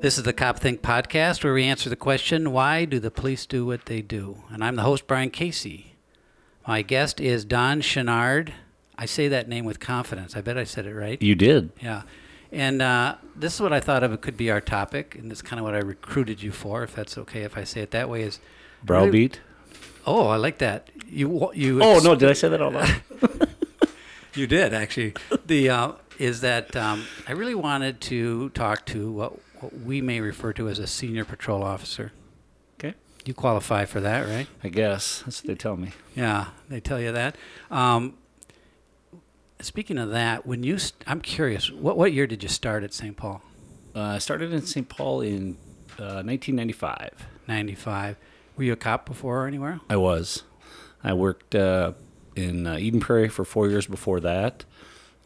This is the Cop Think podcast where we answer the question why do the police do what they do? And I'm the host, Brian Casey. My guest is Don Chenard. I say that name with confidence. I bet I said it right. You did. Yeah. And uh, this is what I thought of it could be our topic, and it's kind of what I recruited you for, if that's okay if I say it that way. Is Browbeat. Oh, I like that. You you. Oh no, did I say that out loud? You did actually. The uh, is that um, I really wanted to talk to what, what we may refer to as a senior patrol officer. okay. You qualify for that, right? I guess that's what they tell me. Yeah, they tell you that. Um, speaking of that, when you, st- I'm curious, what what year did you start at St. Paul? Uh, I started in St. Paul in uh, 1995. Ninety-five. Were you a cop before or anywhere? I was. I worked uh, in uh, Eden Prairie for four years before that,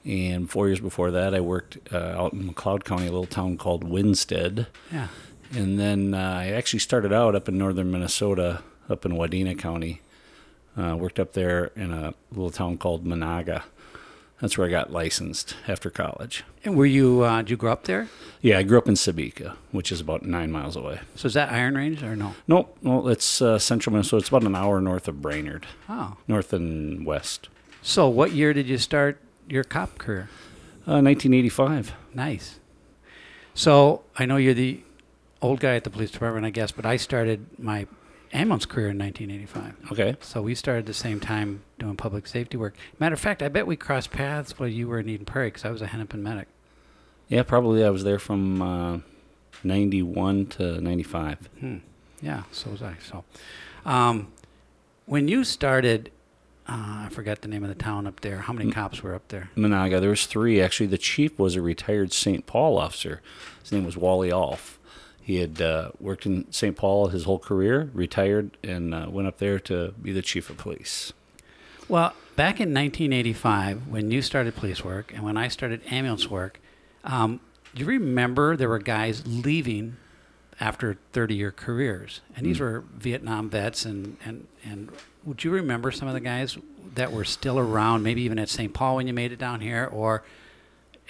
and four years before that, I worked uh, out in McLeod County, a little town called Winsted. Yeah. And then uh, I actually started out up in northern Minnesota, up in Wadena County. Uh, worked up there in a little town called Menahga. That's where I got licensed after college. And were you? Uh, did you grow up there? Yeah, I grew up in Sebeka, which is about nine miles away. So is that Iron Range or no? No, no, it's uh, central Minnesota. It's about an hour north of Brainerd, Oh. north and west. So what year did you start your cop career? Uh, 1985. Nice. So I know you're the old guy at the police department, I guess, but I started my ambulance career in 1985. Okay. So we started the same time doing public safety work. Matter of fact, I bet we crossed paths while you were in Eden Prairie because I was a Hennepin medic. Yeah, probably I was there from uh, 91 to 95. Hmm. Yeah, so was I. So, um, when you started, uh, I forgot the name of the town up there. How many cops were up there? Menahga, there was three. Actually, the chief was a retired St. Paul officer. His name was Wally Alf. He had uh, worked in St. Paul his whole career, retired, and uh, went up there to be the chief of police. Well, back in 1985, when you started police work and when I started ambulance work, um, do you remember there were guys leaving after 30 year careers? And these were Vietnam vets. And, and, and would you remember some of the guys that were still around, maybe even at St. Paul when you made it down here, or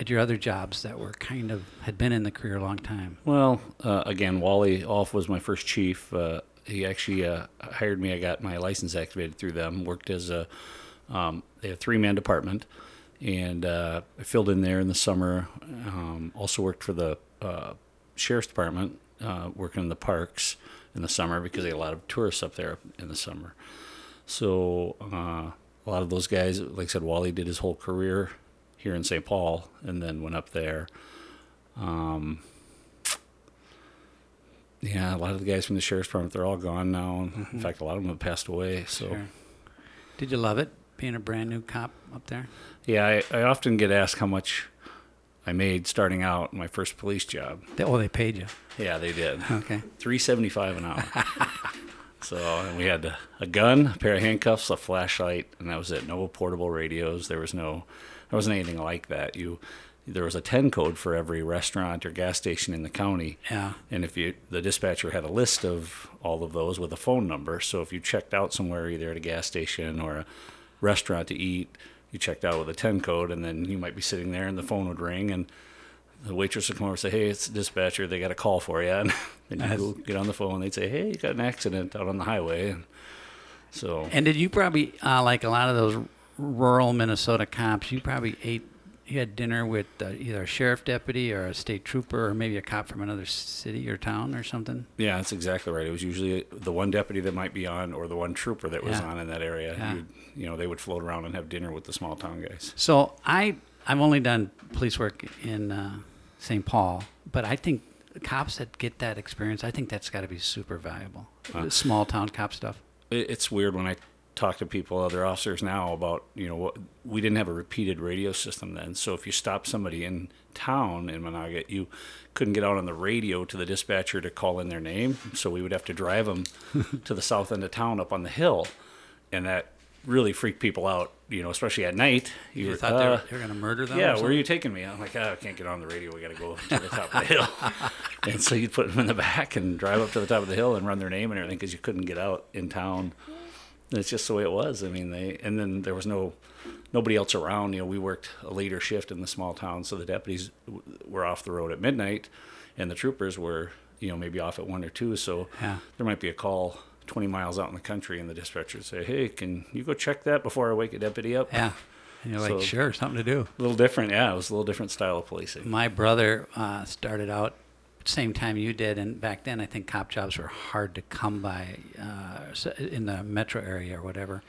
at your other jobs that were kind of had been in the career a long time? Well, uh, again, Wally Off was my first chief. Uh, he actually uh, hired me. I got my license activated through them. Worked as a um, a three man department, and uh, I filled in there in the summer. Um, also worked for the uh, sheriff's department, uh, working in the parks in the summer because they had a lot of tourists up there in the summer. So uh, a lot of those guys, like I said, Wally did his whole career here in St. Paul, and then went up there. Um, yeah, a lot of the guys from the sheriff's department, they're all gone now. In fact, a lot of them have passed away. So, Sure. Did you love it being a brand new cop up there? yeah, I, I often get asked how much I made starting out my first police job. They, oh, they paid you. Yeah, they did. Okay. Three seventy five an hour. so and we had a, a gun, a pair of handcuffs, a flashlight, and that was it. No portable radios. There was no, there wasn't anything like that. You, there was a ten code for every restaurant or gas station in the county. Yeah. And if you, the dispatcher had a list of all of those with a phone number. So if you checked out somewhere, either at a gas station or a restaurant to eat, you checked out with a 10 code, and then you might be sitting there and the phone would ring, and the waitress would come over and say, Hey, it's the dispatcher. They got a call for you. And then you go get on the phone. They'd say, Hey, you got an accident out on the highway. And so, And did you probably, uh, like a lot of those rural Minnesota cops, you probably ate, you had dinner with uh, either a sheriff deputy or a state trooper or maybe a cop from another city or town or something? yeah, that's exactly right. It was usually the one deputy that might be on or the one trooper that was Yeah. on in that area. Yeah. You know, they would float around and have dinner with the small town guys. So I, I've only done police work in uh, St. Paul, but I think cops that get that experience, I think that's got to be super valuable. Huh. Small town cop stuff. it's weird when I talk to people, other officers now about you know what we didn't have a repeated radio system then. So if you stopped somebody in town in Menahga, you couldn't get out on the radio to the dispatcher to call in their name. So we would have to drive them to the south end of town up on the hill, and that really freaked people out. You know, especially at night. You, were, thought they were, "Uh, they were going to murder them? yeah, where are you taking me? I'm like, oh, I can't get on the radio. We got to go to the top of the hill. and so you'd put them in the back and drive up to the top of the hill and run their name and everything because you couldn't get out in town. It's just the way it was. I mean, they and then there was no nobody else around. You know, we worked a later shift in the small town, so the deputies w- were off the road at midnight, and the troopers were you know maybe off at one or two, so Yeah. there might be a call 20 miles out in the country, and the dispatcher would say, "Hey, can you go check that before I wake a deputy up?" Yeah. And you're like, sure, something to do. A little different, yeah. It was a little different style of policing. My brother uh, started out same time you did, and back then I think cop jobs were hard to come by uh, in the metro area or whatever.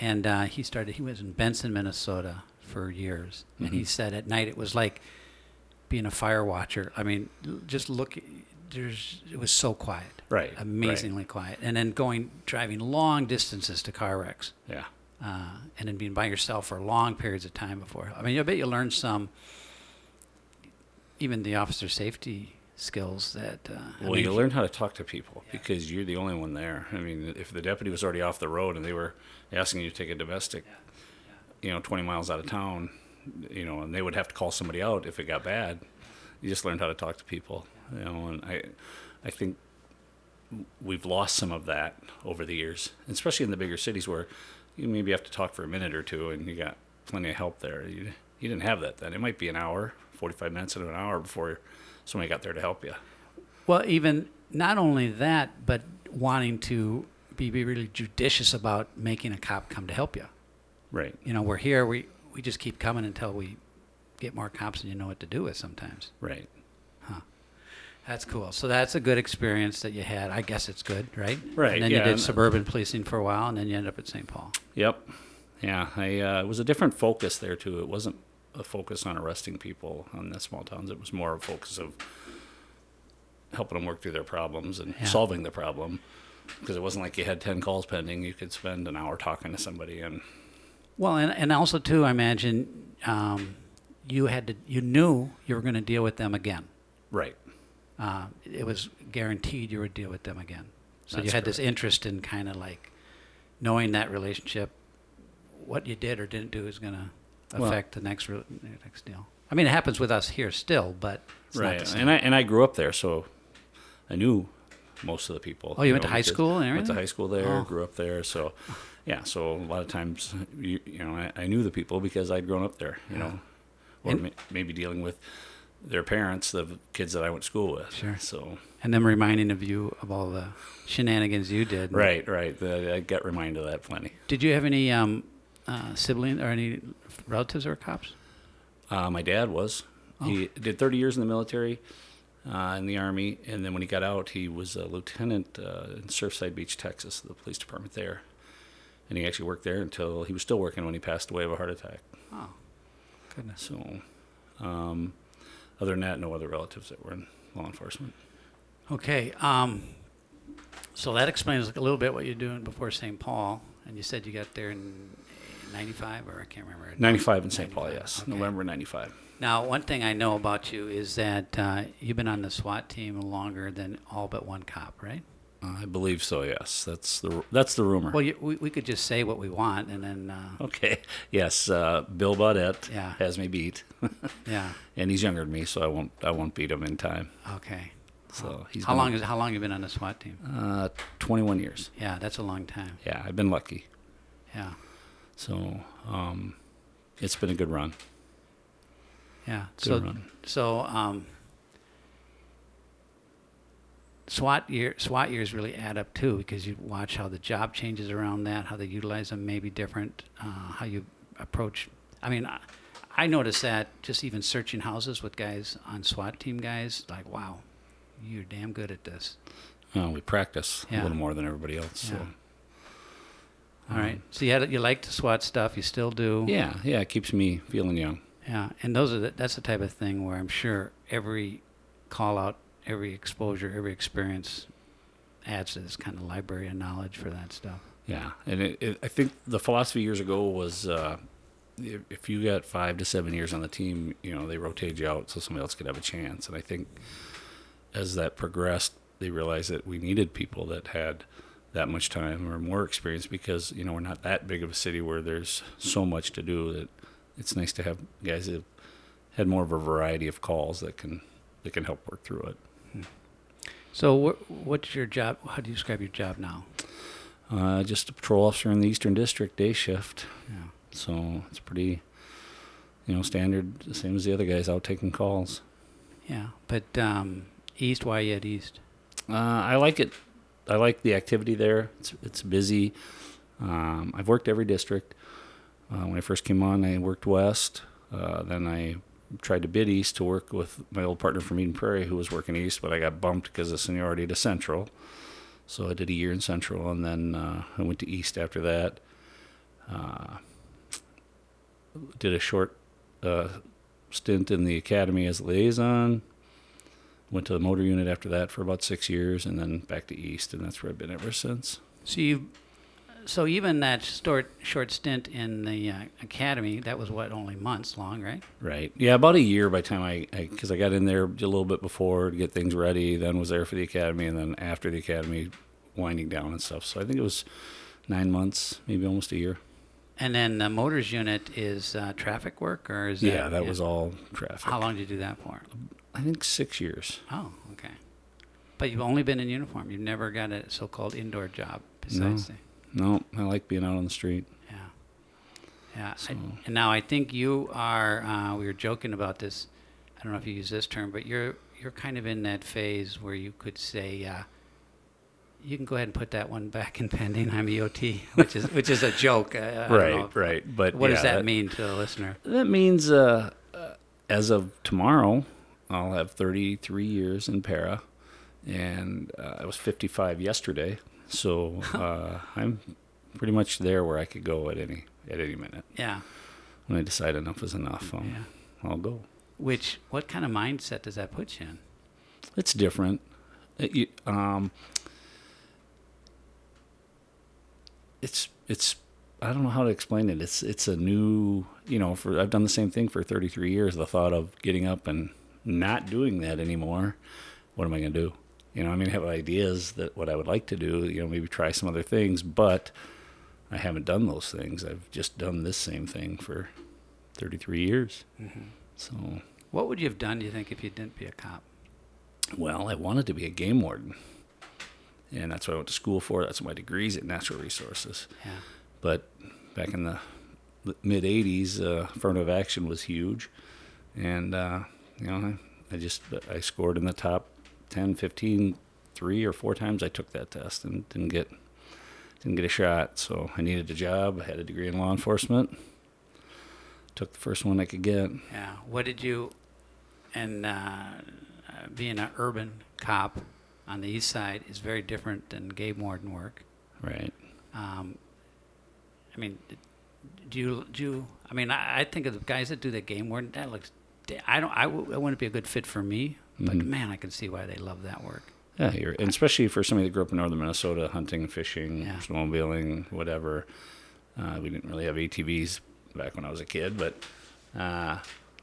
And uh, he started. He was in Benson, Minnesota, for years, and he Mhm. said at night it was like being a fire watcher. I mean, just look. There's it was so quiet, Right, right. amazingly quiet, and then going driving long distances to car wrecks Yeah. uh, and then being by yourself for long periods of time before. I mean, I bet you learned some, even the officer safety skills that. Uh, I Well, mean, you learn how to talk to people because you're the only one there. I mean, if the deputy was already off the road and they were asking you to take a domestic, you know, 20 miles out of town, you know, and they would have to call somebody out if it got bad, you just learned how to talk to people, you know, and I, I think we've lost some of that over the years, especially in the bigger cities where you maybe have to talk for a minute or two and you got plenty of help there. You, you didn't have that then. It might be an hour, 45 minutes into an hour before somebody got there to help you. Well, even not only that, but wanting to be, be really judicious about making a cop come to help you. Right. You know, we're here. We we just keep coming until we get more cops and you know what to do with sometimes. Right. Huh. That's cool. So that's a good experience that you had. I guess it's good, right? Right, And then yeah, you did suburban policing for a while, and then you end up at St. Paul. Yep. Yeah. I uh, it was a different focus there too. It wasn't a focus on arresting people on the small towns. It was more a focus of helping them work through their problems and Yeah. solving the problem. Because it wasn't like you had ten calls pending. You could spend an hour talking to somebody, and Well, and, and also too, I imagine um, you had to, you knew you were going to deal with them again. right. Uh, it was guaranteed you would deal with them again. So you That's had this interest in kind of like knowing that relationship, what you did or didn't do is going to Well- affect the next re- next deal. I mean, it happens with us here still, but it's not the right. And I and I grew up there, so I knew most of the people. Oh, you went to high school and Went to high school there. Oh. Grew up there, so yeah. So a lot of times, you, you know, I, I knew the people because I'd grown up there. You know, or And- ma- maybe dealing with their parents, the kids that I went to school with. Sure. So and them reminding of you of all the shenanigans you did. right, right. The, I get reminded of that plenty. Did you have any um, uh, siblings or any relatives that were cops? Uh, my dad was. He did 30 years in the military, uh, in the army, and then when he got out, he was a lieutenant uh, in Surfside Beach, Texas, the police department there. And he actually worked there until he was still working when he passed away of a heart attack. Oh, goodness. So, um, other than that, no other relatives that were in law enforcement. Okay. Um, so that explains a little bit what you're doing before St. Paul. And you said you got there in 95, or I can't remember. 95 in St. Paul, yes. okay. November 95. Now, one thing I know about you is that uh, you've been on the SWAT team longer than all but one cop, right? I believe so, yes. That's the, that's the rumor. Well, you, we, we could just say what we want, and then, uh, okay. Yes, uh, Bill Baudette Yeah. has me beat. yeah, and he's younger than me, so I won't, I won't beat him in time. okay. So he's How long is how long you been on the SWAT team? Uh, 21 years. Yeah, that's a long time. Yeah, I've been lucky. Yeah, So um, it's been a good run. yeah. Good so run. so um, SWAT year SWAT years really add up too because you watch how the job changes around that, how they utilize them may be different, uh, how you approach. I mean, I, I noticed that just even searching houses with guys on SWAT team guys, like wow, you're damn good at this. Uh, we practice Yeah. a little more than everybody else. So. All right, so you had you liked SWAT stuff, you still do. Yeah, yeah, it keeps me feeling young. Yeah, and those are the, that's the type of thing where I'm sure every call out, every exposure, every experience adds to this kind of library of knowledge for that stuff. Yeah, and it, it, I think the philosophy years ago was uh, if, if you got five to seven years on the team, you know, they rotate you out so somebody else could have a chance. And I think as that progressed, they realized that we needed people that had that much time or more experience because you know we're not that big of a city where there's so much to do that it's nice to have guys that have had more of a variety of calls that can that can help work through it. So, wh- what's your job? How do you describe your job now? Uh, just a patrol officer in the Eastern District, day shift. Yeah. So it's pretty, you know, standard, same as the other guys out taking calls. Yeah, but um, East, why you at East? Uh, I like it. I like the activity there. It's it's busy. Um, I've worked every district. Uh, when I first came on, I worked west. Uh, then I tried to bid east to work with my old partner from Eden Prairie, who was working east, but I got bumped because of seniority to central. So I did a year in central, and then uh, I went to east after that. Uh, did a short uh, stint in the academy as liaison. Went to the motor unit after that for about six years, and then back to East, and that's where I've been ever since. So you, so even that short short stint in the uh, academy, that was what only months long, right? Right. Yeah, about a year by the time I, because I, got in there a little bit before to get things ready, then was there for the academy, and then after the academy, winding down and stuff. So I think it was nine months, maybe almost a year. And then the motors unit is uh, traffic work, or is Yeah, that, that was all traffic. How long did you do that for? I think six years. Oh, okay. But you've only been in uniform. You've never got a so-called indoor job besides the No, I like being out on the street. Yeah. Yeah. I, and now I think you are. Uh, we were joking about this. I don't know if you use this term, but you're you're kind of in that phase where you could say. Uh, you can go ahead and put that one back in pending. I'm EOT, which is which is a joke. Uh, I Right, right. But What does yeah, that mean to the listener? That means uh, uh, as of tomorrow, I'll have 33 years in PERA, and uh, I was 55 yesterday. So uh, I'm pretty much there where I could go at any at any minute. Yeah. When I decide enough is enough, I'll, Yeah. I'll go. Which what kind of mindset does that put you in? It's different. It, you, um, it's it's I don't know how to explain it. It's it's a new you know for I've done the same thing for 33 years. The thought of getting up and not doing that anymore. What am I going to do? You know, I mean, I have ideas that what I would like to do. You know, maybe try some other things, but I haven't done those things. I've just done this same thing for 33 years. So, What would you have done? Do you think if you didn't be a cop? well, I wanted to be a game warden, and that's what I went to school for. That's my degrees at natural resources. Yeah. But back in the mid 80s, uh, affirmative action was huge. And, uh, you know, I, just, I scored in the top 10, 15, three or four times I took that test and didn't get, didn't get a shot. So I needed a job. I had a degree in law enforcement. Took the first one I could get. Yeah. What did you, and uh, being an urban cop on the east side is very different than game warden work. Right. Um, I mean, do you, do you, I mean, I, I think of the guys that do the game warden, that looks, I don't, I, w- it wouldn't be a good fit for me, but Mhm. man, I can see why they love that work. Yeah, you're, and especially for somebody that grew up in northern Minnesota, hunting, fishing, Yeah. snowmobiling, whatever. Uh, we didn't really have ATVs back when I was a kid, but uh,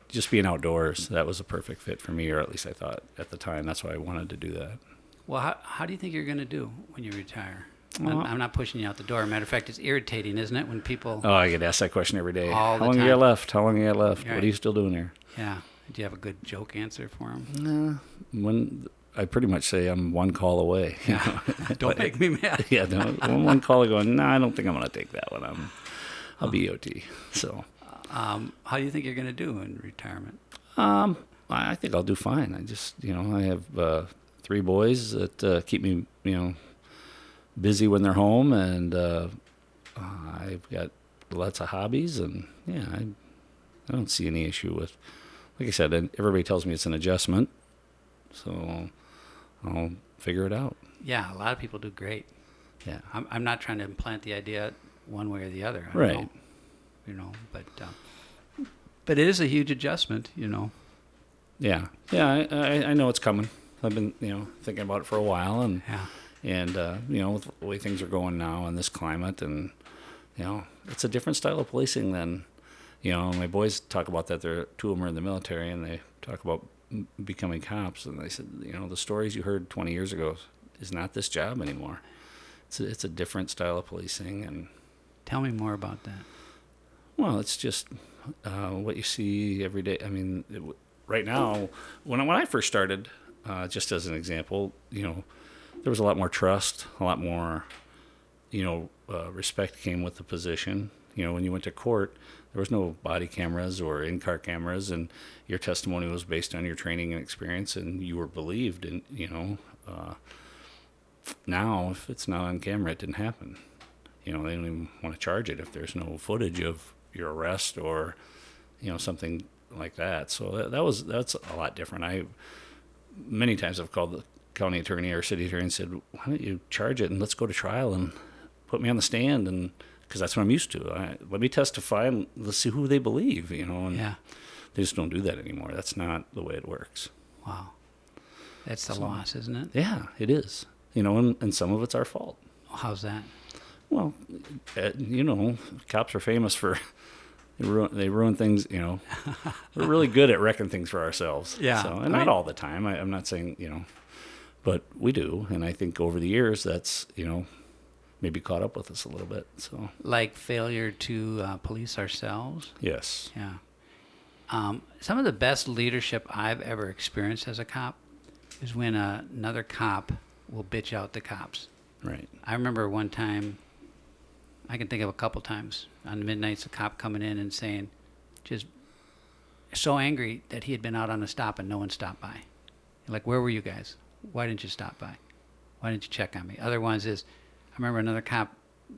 just being outdoors, that was a perfect fit for me, or at least I thought at the time. That's why I wanted to do that. Well, how, how do you think you're going to do when you retire? I'm, I'm not pushing you out the door. Matter of fact, it's irritating, isn't it, when people, Oh, I get asked that question every day. All How long you got left? How long you got left? Right. What are you still doing here? yeah, do you have a good joke answer for them? Nah, when I pretty much say I'm one call away. know. Don't make me mad. yeah, no, one, one call going. No, I don't think I'm going to take that one. I'm, I'll be OT. So. Um, how do you think you're going to do in retirement? Um, I I think I'll do fine. I just, you know, I have uh, three boys that uh, keep me, you know, busy when they're home, and uh, uh, I've got lots of hobbies, and yeah, I, I don't see any issue with. Like I said, and everybody tells me it's an adjustment, so I'll figure it out. Yeah, a lot of people do great. Yeah, I'm, I'm not trying to implant the idea one way or the other. I Right. Know, you know, but uh, but it is a huge adjustment. You know. yeah, yeah. I, I, I know it's coming. I've been, you know, thinking about it for a while, and Yeah. And uh, you know with the way things are going now in this climate and you know it's a different style of policing than you know my boys talk about that. They're two of them are in the military and they talk about becoming cops. And they said you know the stories you heard 20 years ago is not this job anymore. It's a, it's a different style of policing and Tell me more about that. well it's just uh, what you see every day. I mean it, right now when I, when I first started uh, just as an example you know there was a lot more trust, a lot more, you know, uh, respect came with the position. You know, when you went to court, there was no body cameras or in-car cameras, and your testimony was based on your training and experience, and you were believed. And you know, uh, now if it's not on camera, it didn't happen. You know, they don't even want to charge it if there's no footage of your arrest or you know something like that. So that, that was that's a lot different. I many times I've called the county attorney or city attorney and said, "Why don't you charge it and let's go to trial and put me on the stand and." Because that's what I'm used to. I, let me testify and let's see who they believe, you know. And Yeah. they just don't do that anymore. That's not the way it works. Wow. That's the loss, isn't it? Yeah, it is. You know, and, and some of it's our fault. How's that? Well, uh, you know, cops are famous for they ruin, they ruin things. You know, we're really good at wrecking things for ourselves. Yeah, So, I and not mean- all the time. I, I'm not saying you know, but we do, and I think over the years that's you know, maybe caught up with us a little bit. So Like failure to uh, police ourselves? yes, Yeah. Um, some of the best leadership I've ever experienced as a cop is when uh, another cop will bitch out the cops. right, I remember one time, I can think of a couple times on the midnights, a cop coming in and saying, just so angry that he had been out on a stop and no one stopped by. Like, where were you guys? Why didn't you stop by? Why didn't you check on me? Other ones is, I remember another cop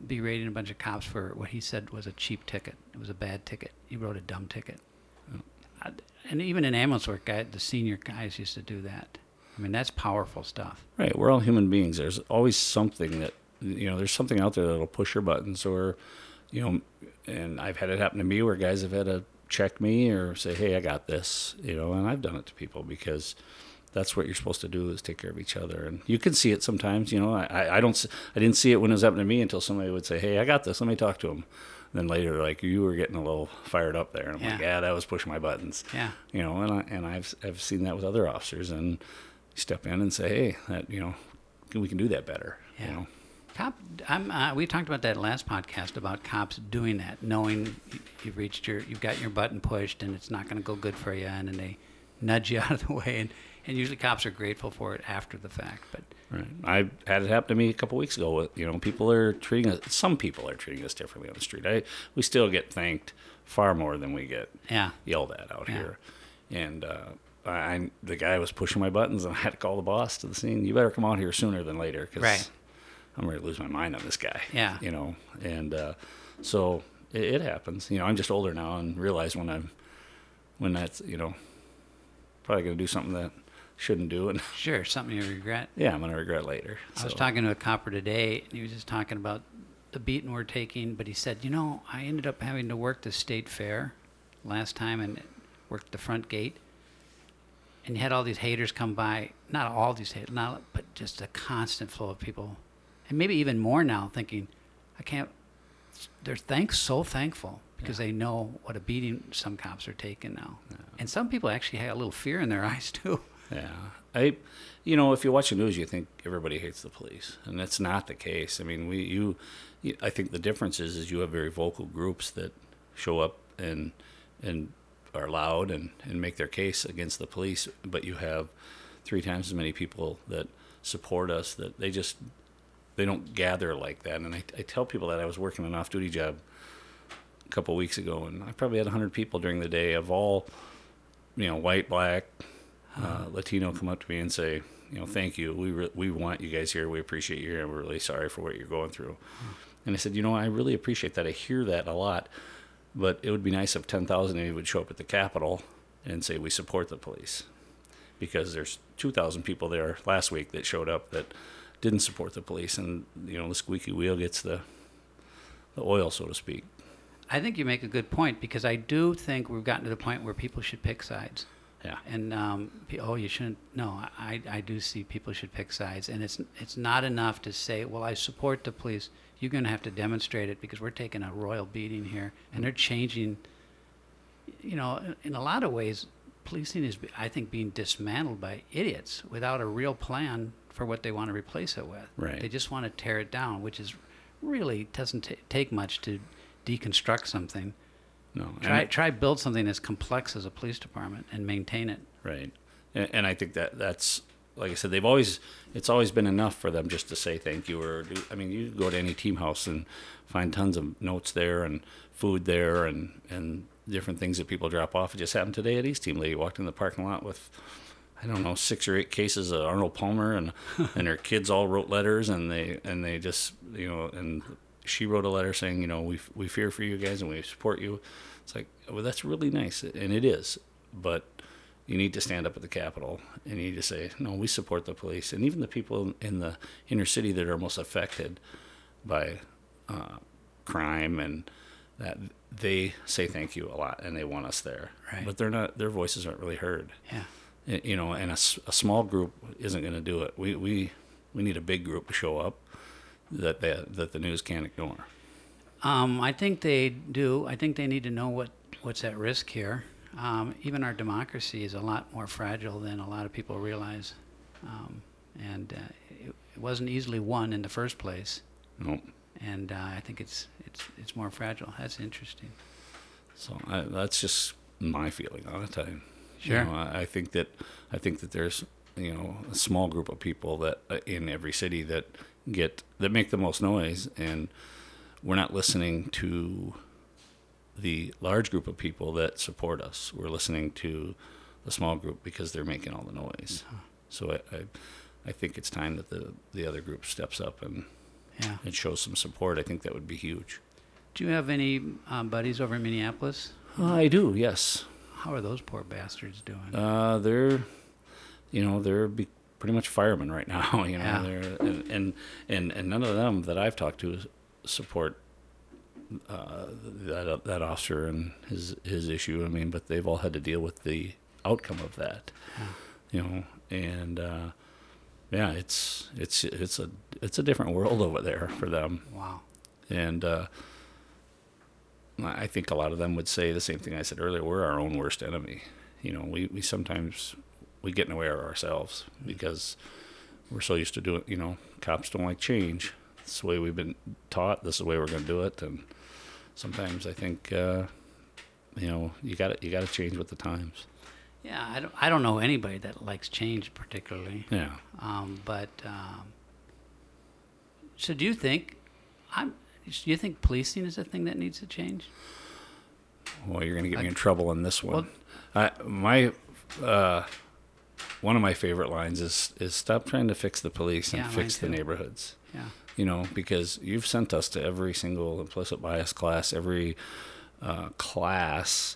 berating a bunch of cops for what he said was a cheap ticket. It was a bad ticket. He wrote a dumb ticket. And even in ambulance work, the senior guys used to do that. I mean, that's powerful stuff. right. We're all human beings. There's always something that you know. There's something out there that'll push your buttons, or you know. And I've had it happen to me where guys have had to check me or say, "Hey, I got this," you know. And I've done it to people because that's what you're supposed to do is take care of each other. And you can see it sometimes. You know, I, I- don't. I didn't see it when it was happening to me until somebody would say, "Hey, I got this. Let me talk to him." Then later, like you were getting a little fired up there, and I'm like, Yeah. "Yeah, that was pushing my buttons." Yeah. you know, and I and I've I've seen that with other officers, and step in and say, hey, that you know, we can do that better. Yeah. You know, Cop, I'm, uh, we talked about that last podcast about cops doing that, knowing you've reached your, you've got your button pushed, and it's not going to go good for you, and then they nudge you out of the way, and, and usually cops are grateful for it after the fact. But right? I had it happen to me a couple weeks ago. With you know, people are treating us. Some people are treating us differently on the street. I we still get thanked far more than we get yeah, yelled at out Yeah. here, and. uh I, the guy was pushing my buttons, and I had to call the boss to the scene. You better come out here sooner than later, because Right. I'm going to lose my mind on this guy. Yeah. you know, and uh, so it, it happens. You know, I'm just older now and realize when I'm when that's you know probably going to do something that shouldn't do, and sure, something you regret. yeah, I'm going to regret later. I was talking to a copper today, and he was just talking about the beating we're taking. But he said, you know, I ended up having to work the state fair last time and worked the front gate. And you had all these haters come by. Not all these haters, not, but just a constant flow of people, and maybe even more now. Thinking, I can't. They're thanks so thankful because they know what a beating some cops are taking now, and some people actually had a little fear in their eyes too. Yeah, I, you know, if you watch the news, you think everybody hates the police, and that's not the case. I mean, we, you, I think the difference is, is you have very vocal groups that show up and and are loud and and make their case against the police, but you have three times as many people that support us that they just they don't gather like that. And I, I tell people that I was working an off-duty job a couple weeks ago, and I probably had 100 people during the day of all, you know, white, black, uh, Latino come up to me and say, you know, thank you. We re- we want you guys here. We appreciate you here, and we're really sorry for what you're going through. And I said, you know, I really appreciate that. I hear that a lot, but it would be nice if 10,000 of you would show up at the Capitol and say we support the police, because there's 2,000 people there last week that showed up that didn't support the police, and you know, the squeaky wheel gets the the oil, so to speak. I think you make a good point because I do think we've gotten to the point where people should pick sides. Yeah. And um, oh, you shouldn't. No, I, I do see people should pick sides, and it's it's not enough to say, well, I support the police. You're going to have to demonstrate it because we're taking a royal beating here, and they're changing. You know, in- a lot of ways, policing is, I think, being dismantled by idiots without a real plan for what they want to replace it with. Right. They just want to tear it down, which is really doesn't ta take much to deconstruct something. No. and- Try try build something as complex as a police department and maintain it. Right. And, and I think that that's like I said, they've always it's always been enough for them just to say thank you or do. I mean, you go to any team house and find tons of notes there and food there and and different things that people drop off. It just happened today at East Team. Lady walked in the parking lot with. I don't know, six or eight cases of Arnold Palmer, and and her kids all wrote letters, and they and they just you know, and she wrote a letter saying, you know, we we fear for you guys and we support you. It's like, well, that's really nice, and it is, but you need to stand up at the Capitol and you need to say, no, we support the police, and even the people in the inner city that are most affected by uh, crime and that they say thank you a lot and they want us there, Right. but they're not. Their voices aren't really heard Yeah. you know, and a small group isn't going to do it. We, we we need a big group to show up that they, that the news can't ignore. Um, I think they do. I think they need to know what, what's at risk here. Um, even our democracy is a lot more fragile than a lot of people realize. Um, and uh, it, it wasn't easily won in the first place. No, And uh, I think it's, it's, it's more fragile. That's interesting. so I, that's just my feeling on it. I, Sure. You know, I, I think that I think that there's you know a small group of people that uh, in every city that get that make the most noise, and we're not listening to the large group of people that support us. We're listening to the small group because they're making all the noise. So I, I, I think it's time that the the other group steps up and, Yeah. and shows some support. I think that would be huge. Do you have any um, buddies over in Minneapolis? I do, yes. How are those poor bastards doing? Uh, they're, you know, they're be pretty much firemen right now. You know, Yeah. they're and, and and and none of them that I've talked to support uh, that that officer and his his issue. I mean, but they've all had to deal with the outcome of that. Yeah. You know, and uh, yeah, it's it's it's a it's a different world over there for them. wow. And uh, I think a lot of them would say the same thing I said earlier. We're our own worst enemy. You know, we, we sometimes we get in the way of ourselves because we're so used to doing. You know, cops don't like change. It's the way we've been taught. This is the way we're going to do it. And sometimes I think, uh, you know, you got you got to change with the times. Yeah, I don't, I don't know anybody that likes change particularly. Yeah. Um, but um, so, do you think? I'm. Do you think policing is a thing that needs to change? Well, you're going to get me in trouble on this one. I, my uh, one of my favorite lines is is stop trying to fix the police and Yeah, fix the neighborhoods. Yeah. You know, because you've sent us to every single implicit bias class, every uh, class,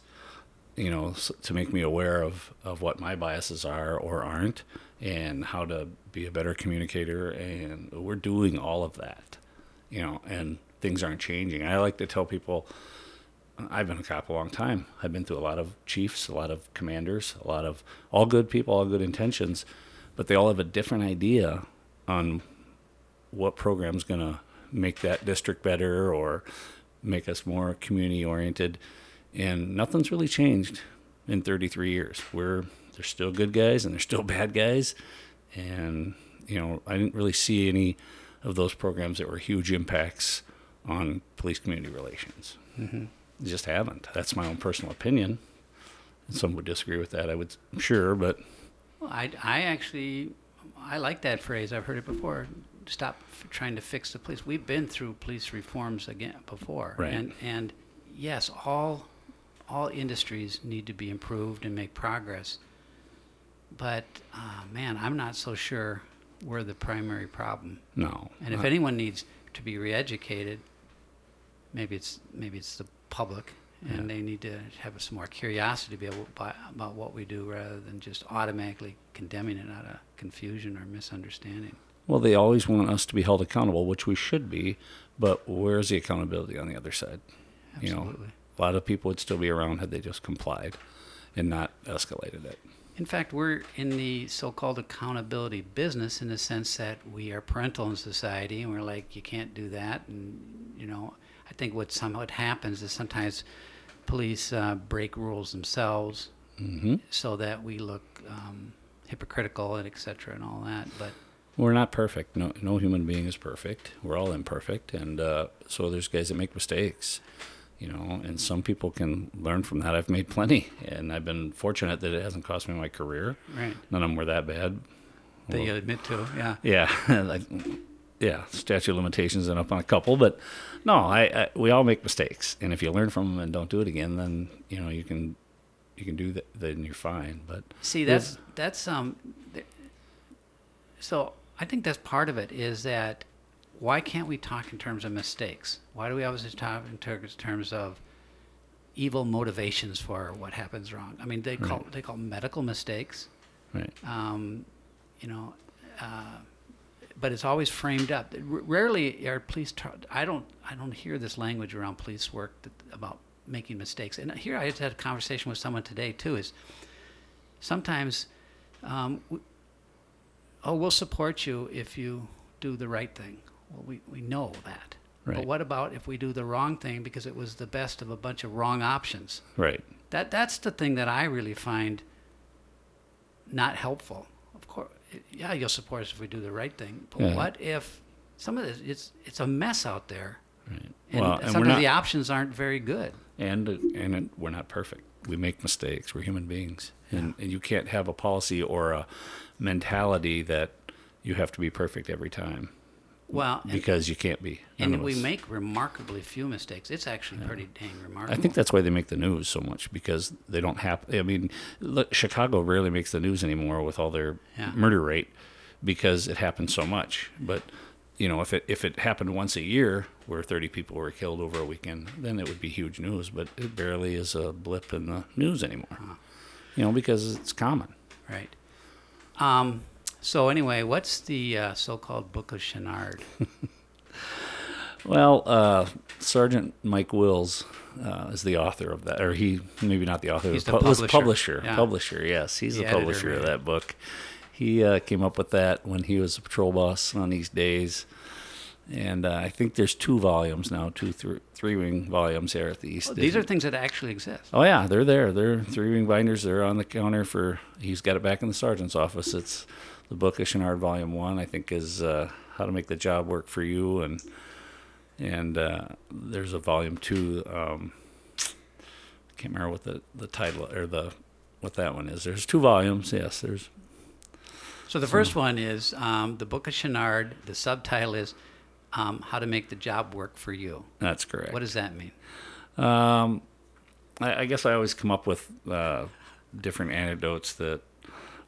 you know, to make me aware of, of what my biases are or aren't and how to be a better communicator. And we're doing all of that, you know, and things aren't changing. I like to tell people I've been a cop a long time. I've been through a lot of chiefs, a lot of commanders, a lot of all good people, all good intentions, but they all have a different idea on what program's going to make that district better or make us more community oriented. And nothing's really changed in 33 years. We're there's still good guys and there's still bad guys, and you know I didn't really see any of those programs that were huge impacts on police community relations. Mm-hmm. Just haven't. That's my own personal opinion. Some would disagree with that, I would, I'm sure, but Well, I, I actually, I like that phrase. I've heard it before. Stop f- trying to fix the police. We've been through police reforms again before, Right. and and yes, all all industries need to be improved and make progress. But uh, man, I'm not so sure we're the primary problem. no. And if anyone needs to be reeducated, maybe it's maybe it's the public, and Yeah. they need to have some more curiosity to be able by, about what we do, rather than just automatically condemning it out of confusion or misunderstanding. Well, they always want us to be held accountable, which we should be, but where's the accountability on the other side? You know, Absolutely. A lot of people would still be around had they just complied and not escalated it. In fact, we're in the so-called accountability business in the sense that we are parental in society, and we're like, you can't do that, and you know, I think what somewhat happens is sometimes police uh, break rules themselves, hmm so that we look um, hypocritical and et cetera and all that. But We're not perfect. No, no human being is perfect. We're all imperfect, and uh, so there's guys that make mistakes, you know. And some people can learn from that. I've made plenty, and I've been fortunate that it hasn't cost me my career. right, None of them were that bad. that Well, you admit to. Yeah. yeah, like, yeah, statute of limitations and up on a couple, but no, I, I we all make mistakes, and if you learn from them and don't do it again, then you know you can you can do that, then you're fine. But See, that's that's um. So I think that's part of it is that why can't we talk in terms of mistakes? Why do we always talk in ter- terms of evil motivations for what happens wrong? I mean, they call they call medical mistakes. right, um, you know, uh, but it's always framed up. Rarely are police. I don't. I don't hear this language around police work that, about making mistakes. And here I just had a conversation with someone today too. Is sometimes, um, w oh, we'll support you if you do the right thing. Well, we we know that. Right. But what about if we do the wrong thing because it was the best of a bunch of wrong options? right, That that's the thing that I really find not helpful. Of yeah, you'll support us if we do the right thing. But Yeah. what if some of this it's it's a mess out there, right. and well, and we're sometimes not, the options aren't very good. and and it, we're not perfect. We make mistakes. We're human beings, and, and you can't have a policy or a mentality that you have to be perfect every time Well, and, because you can't be. And we make remarkably few mistakes. It's actually pretty dang remarkable. I think that's why they make the news so much because they don't have. I mean, look, Chicago rarely makes the news anymore with all their Yeah. murder rate because it happens so much. But you know, if it if it happened once a year where 30 people were killed over a weekend, then it would be huge news. But it barely is a blip in the news anymore. You know, because it's common. right. Um, so anyway, what's the uh, so-called Book of Chenard? Well, uh, Sergeant Mike Wills uh, is the author of that, or he maybe not the author, He's the pu- was publisher, publisher. yeah. Publisher, yes, he's The the, editor, publisher of that book. He uh, came up with that when he was a patrol boss on these days, and uh, I think there's two volumes now, two thr- three wing volumes here at the East. These are things that actually exist. Oh yeah, they're there. They're three ring binders. They're on the counter for. He's got it back in the sergeant's office. It's the book of Chenard Volume One. I think is uh, how to make the job work for you, and and uh, there's a volume two. Um, I can't remember what the the title or the what that one is. There's two volumes. Yes, there's So the first one is um, the Book of Chenard. The subtitle is um, "How to Make the Job Work for You." that's correct. What does that mean? Um, I, I guess I always come up with uh, different anecdotes that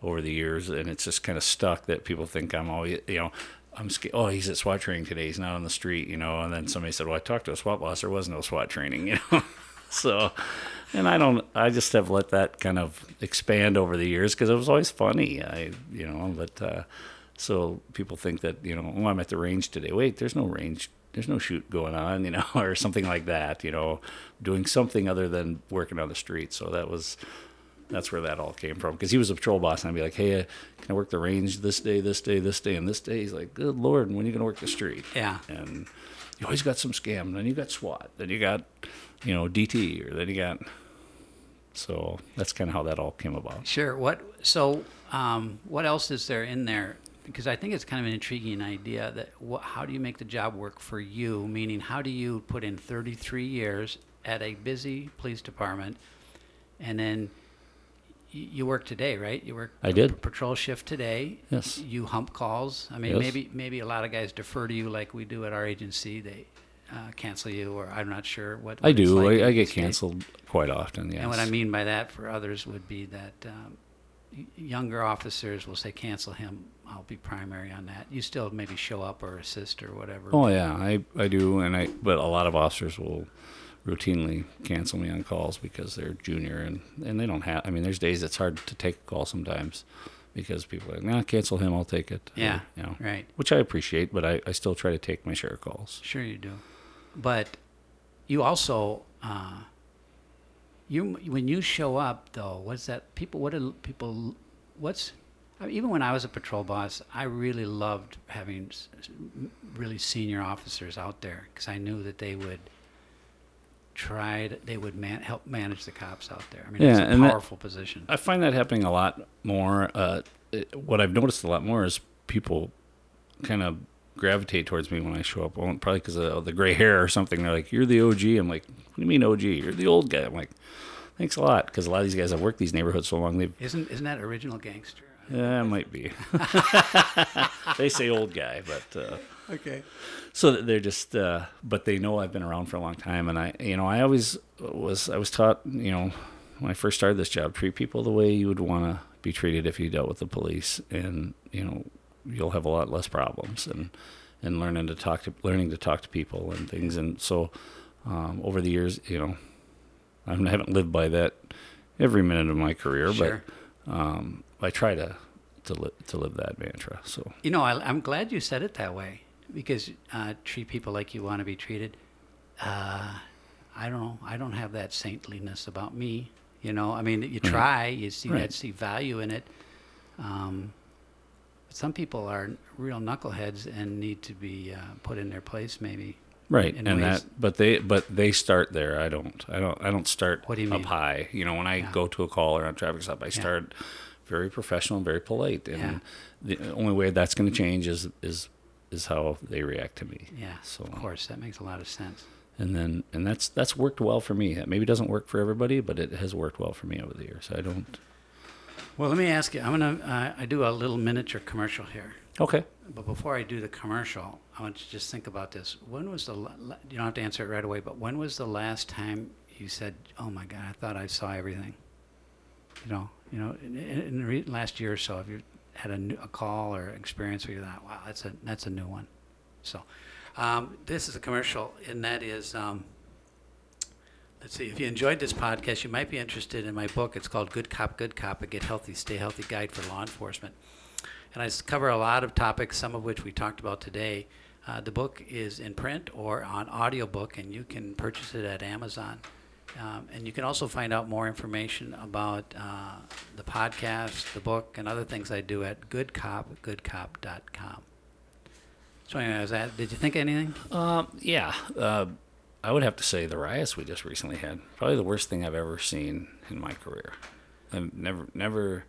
over the years, and it's just kind of stuck that people think I'm always, you know, I'm scared. Oh, he's at SWAT training today. He's not on the street, you know. And then somebody said, "Well, I talked to a SWAT boss. There was no SWAT training," you know. so, and I don't. I just have let that kind of expand over the years because it was always funny. I, you know, but uh, so people think that you know, oh, I'm at the range today. Wait, there's no range. There's no shoot going on, you know, or something like that. You know, doing something other than working on the street. So that was that's where that all came from. Because he was a patrol boss, and I'd be like, "Hey, uh, can I work the range this day, this day, this day, and this day?" He's like, "Good lord, when are you gonna work the street?" Yeah. And you always got some scam. Then you got SWAT. Then you got, you know, DT, or then you got. So that's kind of how that all came about. Sure. What? So, um, what else is there in there? Because I think it's kind of an intriguing idea that wh- how do you make the job work for you? Meaning, how do you put in 33 years at a busy police department, and then you work today, right? You work. I did. patrol shift today. Yes. You hump calls. I mean, Yes. maybe maybe a lot of guys defer to you like we do at our agency. They uh, cancel you, or I'm not sure what. I what it's do. like I, I get canceled quite often. Yes. And what I mean by that for others would be that um, younger officers will say, cancel him. I'll be primary on that. You still maybe show up or assist or whatever. Oh yeah, I, I do, and I but a lot of officers will routinely cancel me on calls because they're junior and and they don't have. I mean, there's days it's hard to take a call sometimes because people are like, nah, cancel him, I'll take it. Or, Yeah, you know, right. which I appreciate, but I, I still try to take my share of calls. Sure you do. But you also, uh, you when you show up though, what's that? People, what do people? What's I mean, even when I was a patrol boss, I really loved having really senior officers out there because I knew that they would to, they would man, help manage the cops out there. I mean, it's a and that- powerful position. I find that happening a lot more. Uh, it- what I've noticed a lot more is people kind of gravitate towards me when I show up. Well, probably because of the gray hair or something. They're like, "You're the OG." I'm like, "What do you mean OG? You're the old guy." I'm like, "Thanks a lot," because a lot of these guys have worked these neighborhoods so long. They've Isn't isn't that original gangster? Yeah, it might be. they say old guy, but uh, Okay. so they're just. Uh, but they know I've been around for a long time, and I, you know, I always was. I was taught, you know, when I first started this job, treat people the way you would want to be treated if you dealt with the police, and you know, you'll have a lot less problems, and and learning to talk to learning to talk to people and things, and so um, over the years, you know, I haven't lived by that every minute of my career, Sure. but um, I try to to to live that mantra. So You know, I, I'm glad you said it that way because uh, treat people like you want to be treated. Uh, I don't know. I don't have that saintliness about me. You know, I mean, you try, you see Right. that, see value in it. Um, but some people are real knuckleheads and need to be uh, put in their place, maybe. right, and ways- that, but they but they start there. I don't. I don't. I don't start What do you up mean? high. You know, when I Yeah. go to a call or on a traffic stop, I start very professional, and very polite, and Yeah. the only way that's going to change is is is how they react to me. Yeah, So of course, that makes a lot of sense. and then and that's that's worked well for me. It maybe doesn't work for everybody, but it has worked well for me over the years. I don't. Well, let me ask you. I'm gonna. Uh, I do a little miniature commercial here. Okay. But before I do the commercial, I want you to just think about this. When was the, you don't have to answer it right away, but when was the last time you said, oh my God, I thought I saw everything? You know, you know, in, in in the re- last year or so, have you had a, new, a call or experience where you thought, wow, that's a, that's a new one? So, um, this is a commercial, and that is, um, let's see, if you enjoyed this podcast, you might be interested in my book. It's called Good Cop, Good Cop, a Get Healthy, Stay Healthy Guide for Law Enforcement. And I cover a lot of topics, some of which we talked about today. Uh, the book is in print or on audiobook, and you can purchase it at Amazon. Um, and you can also find out more information about uh, the podcast, the book, and other things I do at goodcopgoodcop.com. So, anyway, was that, did you think of anything? Um, yeah, uh, I would have to say the riots we just recently had probably the worst thing I've ever seen in my career. I've never, never.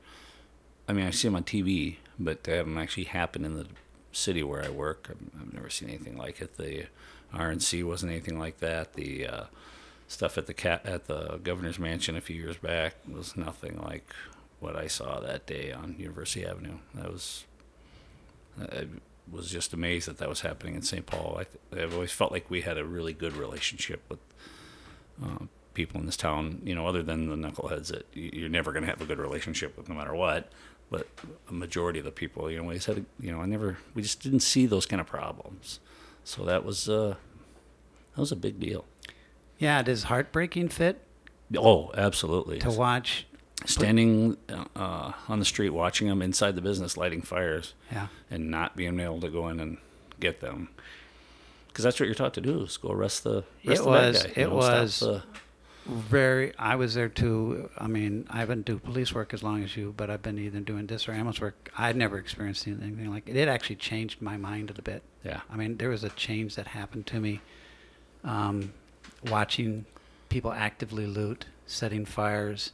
I mean, I see them on TV, but they haven't actually happened in the city where I work. I've, I've never seen anything like it. The RNC wasn't anything like that. The uh, stuff at the cat at the governor's mansion a few years back was nothing like what I saw that day on University Avenue. That was I was just amazed that that was happening in St. Paul. I th- I've always felt like we had a really good relationship with uh, people in this town. You know, other than the knuckleheads that you're never going to have a good relationship with, no matter what. But a majority of the people, you know, we a, you know, I never, we just didn't see those kind of problems. So that was, uh, that was a big deal. Yeah, does heartbreaking fit Oh, absolutely. to watch? Standing uh, on the street, watching them inside the business, lighting fires. Yeah. and not being able to go in and get them. Because that's what you're taught to do: is go arrest the arrest It the bad was- guy, you it know, stop was- the- Very. I was there too. I mean, I haven't do police work as long as you, but I've been either doing this or ambulance work. I'd never experienced anything like it. It actually changed my mind a little bit. yeah, I mean, there was a change that happened to me um, watching people actively loot, setting fires,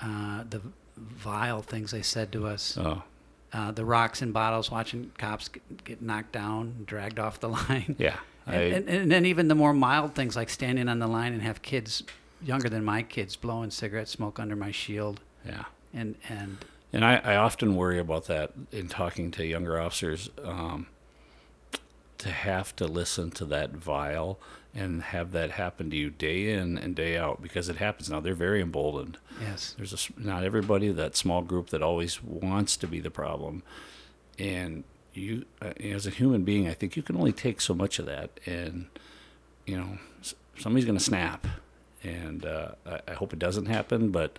uh, the vile things they said to us, oh uh, the rocks and bottles, watching cops get, get knocked down, dragged off the line. yeah. I, And, and, and then even the more mild things like standing on the line and have kids younger than my kids blowing cigarette smoke under my shield yeah, and and and I, I often worry about that in talking to younger officers. Um, to have to listen to that vile and have that happen to you day in and day out because it happens now. They're very emboldened. yes there's a not everybody that small group that always wants to be the problem and you uh, as a human being i think you can only take so much of that and you know somebody's going to snap and uh, I, I hope it doesn't happen but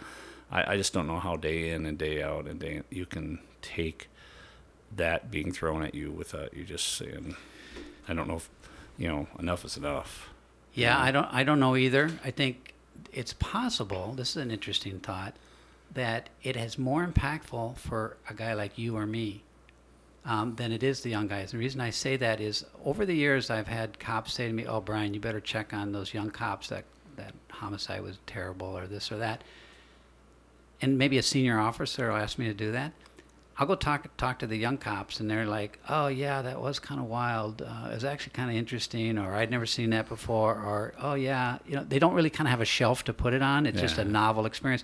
I, I just don't know how day in and day out and day in, you can take that being thrown at you without you just saying i don't know if you know enough is enough Yeah, I don't. I don't know either. I think it's possible. This is an interesting thought that it is more impactful for a guy like you or me um, than it is the young guys. The reason I say that is over the years I've had cops say to me, "Oh, Brian, you better check on those young cops. That that homicide was terrible, or this or that." And maybe a senior officer will ask me to do that. I'll go talk talk to the young cops, and they're like, "Oh yeah, that was kind of wild. Uh, it was actually kind of interesting, or I'd never seen that before, or oh yeah, you know, they don't really kind of have a shelf to put it on. It's just a novel experience."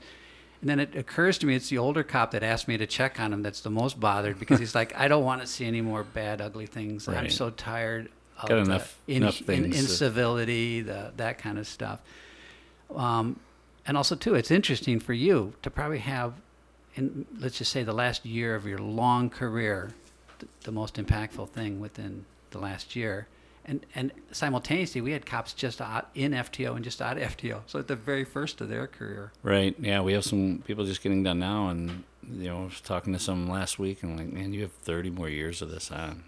And then it occurs to me it's the older cop that asked me to check on him that's the most bothered because he's like, I don't want to see any more bad, ugly things. I'm so tired of Got the enough- in, enough in- incivility, the, that kind of stuff. Um, and also, too, it's interesting for you to probably have, in let's just say, the last year of your long career, th- the most impactful thing within the last year. And, and simultaneously, we had cops just out in FTO and just out of FTO. So at the very first of their career. Right. Yeah, we have some people just getting done now, and you know, I was talking to some last week, and like, man, you have 30 more years of this on.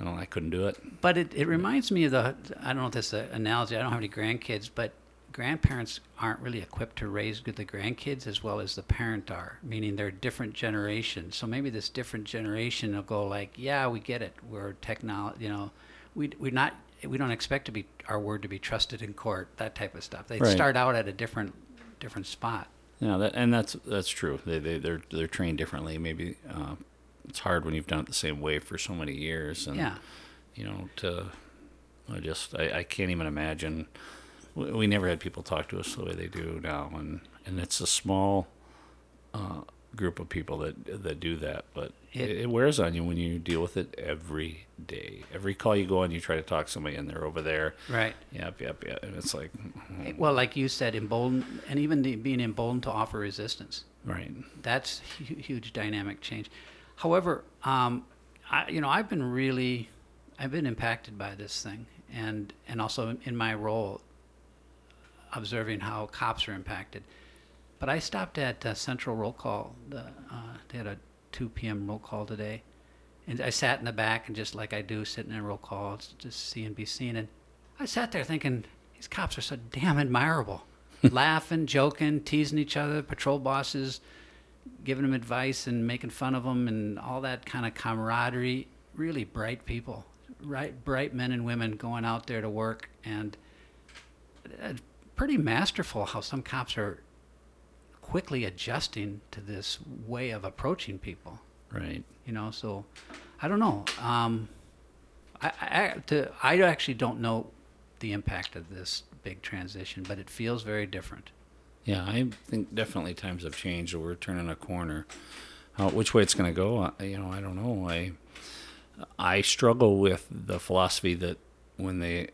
I don't. I couldn't do it. But it, it reminds me of the, I don't know if that's an analogy, I don't have any grandkids, but grandparents aren't really equipped to raise the grandkids as well as the parent are, meaning they're different generations. So maybe this different generation will go like, yeah, we get it. We're technology, you know, we, we're not, we don't expect to be, our word to be trusted in court, that type of stuff. They Right. start out at a different, different spot. Yeah, that and that's that's true. They they they're they're trained differently. Maybe uh, it's hard when you've done it the same way for so many years, and Yeah. you know, to I just I, I can't even imagine. We, never had people talk to us the way they do now, and and it's a small uh, group of people that that do that, but it, It- wears on you when you deal with it every day. Every call you go on, you try to talk somebody, and they're over there. Right. Yep, yep, yep, and it's like, Well, like you said, emboldened, and even the, being emboldened to offer resistance. right, that's huge dynamic change. However, um, I, you know, I've been really, I've been impacted by this thing, and and also in my role, observing how cops are impacted. But I stopped at uh, Central Roll Call. The, uh, they had a 2 p.m. roll call today, and I sat in the back and just like I do, sitting in a roll call, just see and be seen. And I sat there thinking, these cops are so damn admirable, laughing, joking, teasing each other, patrol bosses giving them advice and making fun of them and all that kind of camaraderie. Really bright people, right? Bright men and women going out there to work, and uh, pretty masterful how some cops are quickly adjusting to this way of approaching people. right. You know, so I don't know. Um, I, I, to, I actually don't know the impact of this big transition, but it feels very different. Yeah, I think definitely times have changed. or We're turning a corner. How, which way it's going to go, uh, you know, I don't know. I I struggle with the philosophy that when they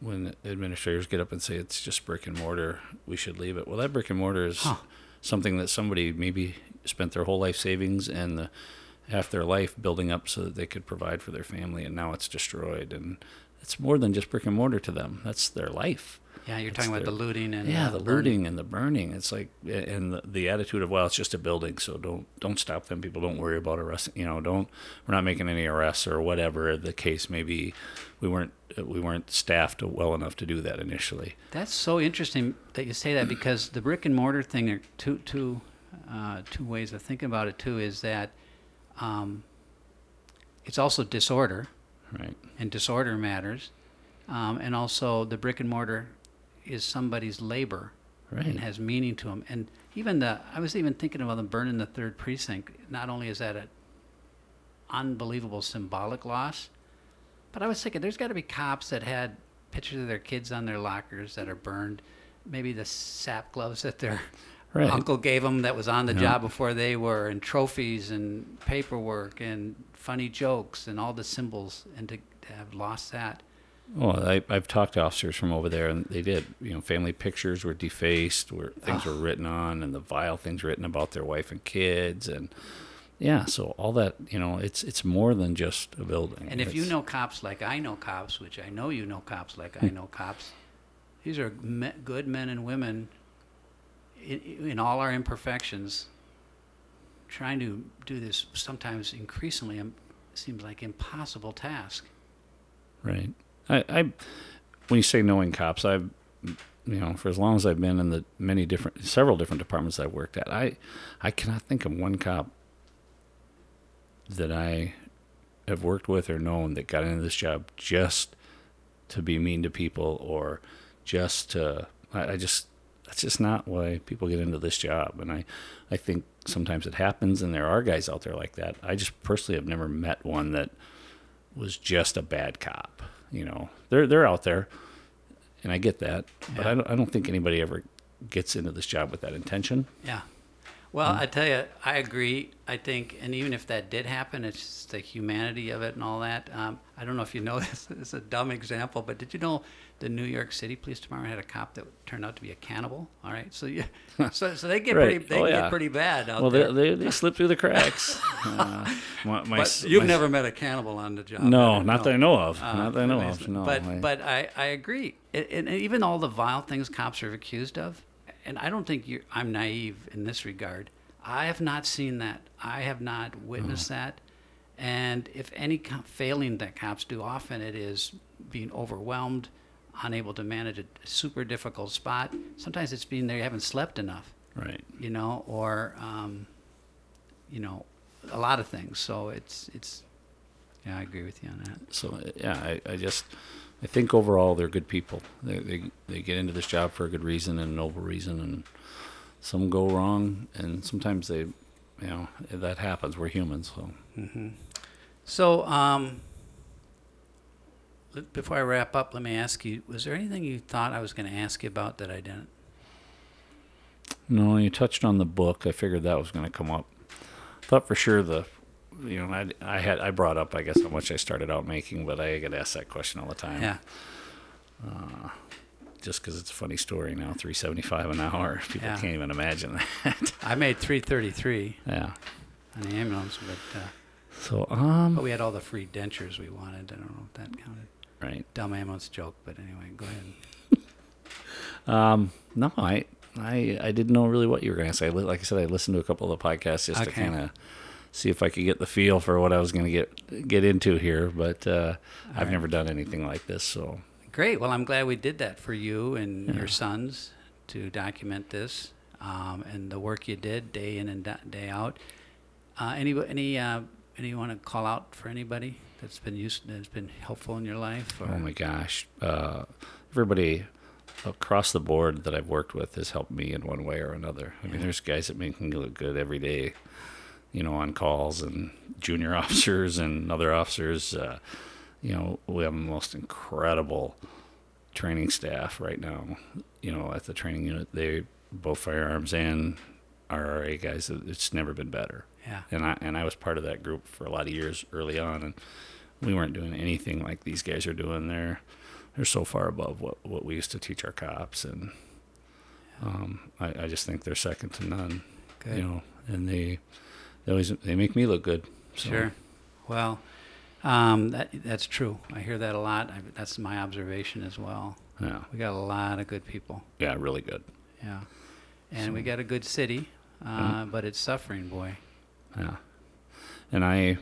when administrators get up and say it's just brick and mortar, we should leave it. Well, that brick and mortar is Huh. something that somebody maybe spent their whole life savings and the, half their life building up so that they could provide for their family, and now it's destroyed. And it's more than just brick and mortar to them. That's their life. Yeah, you're talking about the looting and yeah, the burning. looting and the burning. It's like and the, the attitude of well, it's just a building, so don't don't stop them. People don't worry about arresting. You know, don't we're not making any arrests or whatever the case may be. We weren't we weren't staffed well enough to do that initially. That's so interesting that you say that because the brick and mortar thing, are two, two, uh, two ways of thinking about it too, is that um, it's also disorder, Right. and disorder matters. Um, and also the brick and mortar is somebody's labor Right. and has meaning to them. And even the, I was even thinking about them burning the third precinct. Not only is that an unbelievable symbolic loss, but I was thinking there's got to be cops that had pictures of their kids on their lockers that are burned. Maybe the sap gloves that their Right. uncle gave them that was on the Yeah. job before they were, and trophies and paperwork and funny jokes and all the symbols, and to, to have lost that. Well, I, I've talked to officers from over there, and they did. You know, family pictures were defaced, where things were written on, and the vile things written about their wife and kids, and yeah. So all that, you know, it's it's more than just a building. And if you know cops like I know cops, which I know you know cops like I hmm. know cops, these are me- good men and women in, in all our imperfections, trying to do this sometimes increasingly um, seems like impossible task. Right. I, I, when you say knowing cops, I've, you know, for as long as I've been in the many different, several different departments I've worked at, I, I cannot think of one cop that I have worked with or known that got into this job just to be mean to people or just to, I, I just, that's just not why people get into this job. And I, I think sometimes it happens and there are guys out there like that. I just personally have never met one that was just a bad cop. You know, they're they're out there, and I get that, but I don't I don't think anybody ever gets into this job with that intention. Yeah. Well, I tell you, I agree. I think, and even if that did happen, it's just the humanity of it and all that. Um, I don't know if you know this. It's a dumb example, but did you know the New York City Police Department had a cop that turned out to be a cannibal? All right, so you, so, so they get Right. pretty, they Oh, get pretty bad out Well, there. they, they, they slip through the cracks. Uh, my, my, but you've my- never met a cannibal on the job. No, you? not that I know of. Uh, not that I know of. No. but I- but I, I agree. It, and even all the vile things cops are accused of, and I don't think you I'm naive in this regard. I have not seen that. I have not witnessed Uh-huh. that. And if any co- failing that cops do, often it is being overwhelmed, unable to manage a super difficult spot. Sometimes it's being they haven't slept enough, right. you know, or um, you know, a lot of things. So it's it's. Yeah, I agree with you on that. So yeah, I, I just I think overall they're good people. They, they they get into this job for a good reason and a noble reason, and some go wrong, and sometimes they, you know, that happens. We're humans, so So, um, before I wrap up, let me ask you: Was there anything you thought I was going to ask you about that I didn't? no. You touched on the book. I figured that was going to come up. Thought for sure the, you know, I, I had I brought up I guess how much I started out making, but I get asked that question all the time. Yeah, Just because it's a funny story now, three seventy five an hour. People Yeah. can't even imagine that. I made three thirty-three yeah. on the ambulance, but uh, So um. but we had all the free dentures we wanted. I don't know if that counted. Right. Dumb ambulance joke, but anyway, go ahead. Um, no, I, I, I didn't know really what you were going to say. Like I said, I listened to a couple of the podcasts just to kind of see if I could get the feel for what I was going to get get into here. But uh, I've right. never done anything like this, so Great. Well, I'm glad we did that for you and your sons to document this um, and the work you did day in and day out. Uh, any any uh, any want to call out for anybody that's been used that's been helpful in your life? Or? oh my gosh, uh, everybody across the board that I've worked with has helped me in one way or another. I mean, there's guys that make me look good every day, you know, on calls and junior officers and other officers. Uh, you know, we have the most incredible training staff right now. You know, at the training unit, they both firearms and RRA guys. It's never been better. Yeah. And I and I was part of that group for a lot of years early on, and we weren't doing anything like these guys are doing. They're they're so far above what what we used to teach our cops, and um, I, I just think they're second to none. Good. You know, and they they always they make me look good. So, Sure. Well, um, that that's true. I hear that a lot. I, that's my observation as well. Yeah. We got a lot of good people. Yeah. Really good. Yeah. And we got a good city, uh, Yeah. but it's suffering, boy. Yeah. And I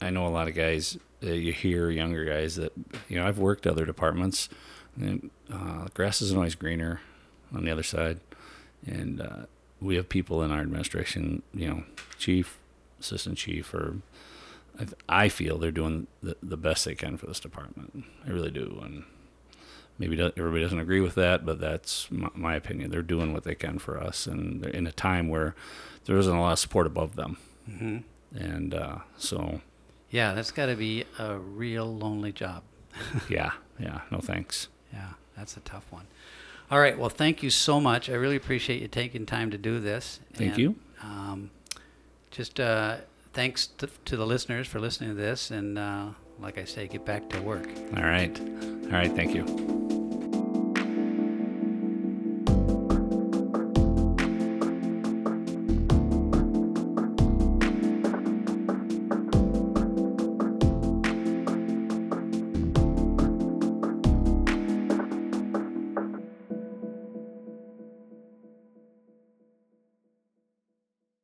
I know a lot of guys that you hear younger guys that you know I've worked other departments and uh, grass isn't always greener on the other side and uh, we have people in our administration you know chief assistant chief or I, I feel they're doing the, the best they can for this department. I really do and maybe do- everybody doesn't agree with that but that's my, my opinion. They're doing what they can for us and they're in a time where there isn't a lot of support above them. Hmm and uh, so Yeah, that's got to be a real lonely job. yeah yeah no thanks. Yeah, that's a tough one. All right. Well, thank you so much. I really appreciate you taking time to do this. Thank And, you. Um, just uh, thanks to, to the listeners for listening to this. And uh, like I say, get back to work. all right all right thank you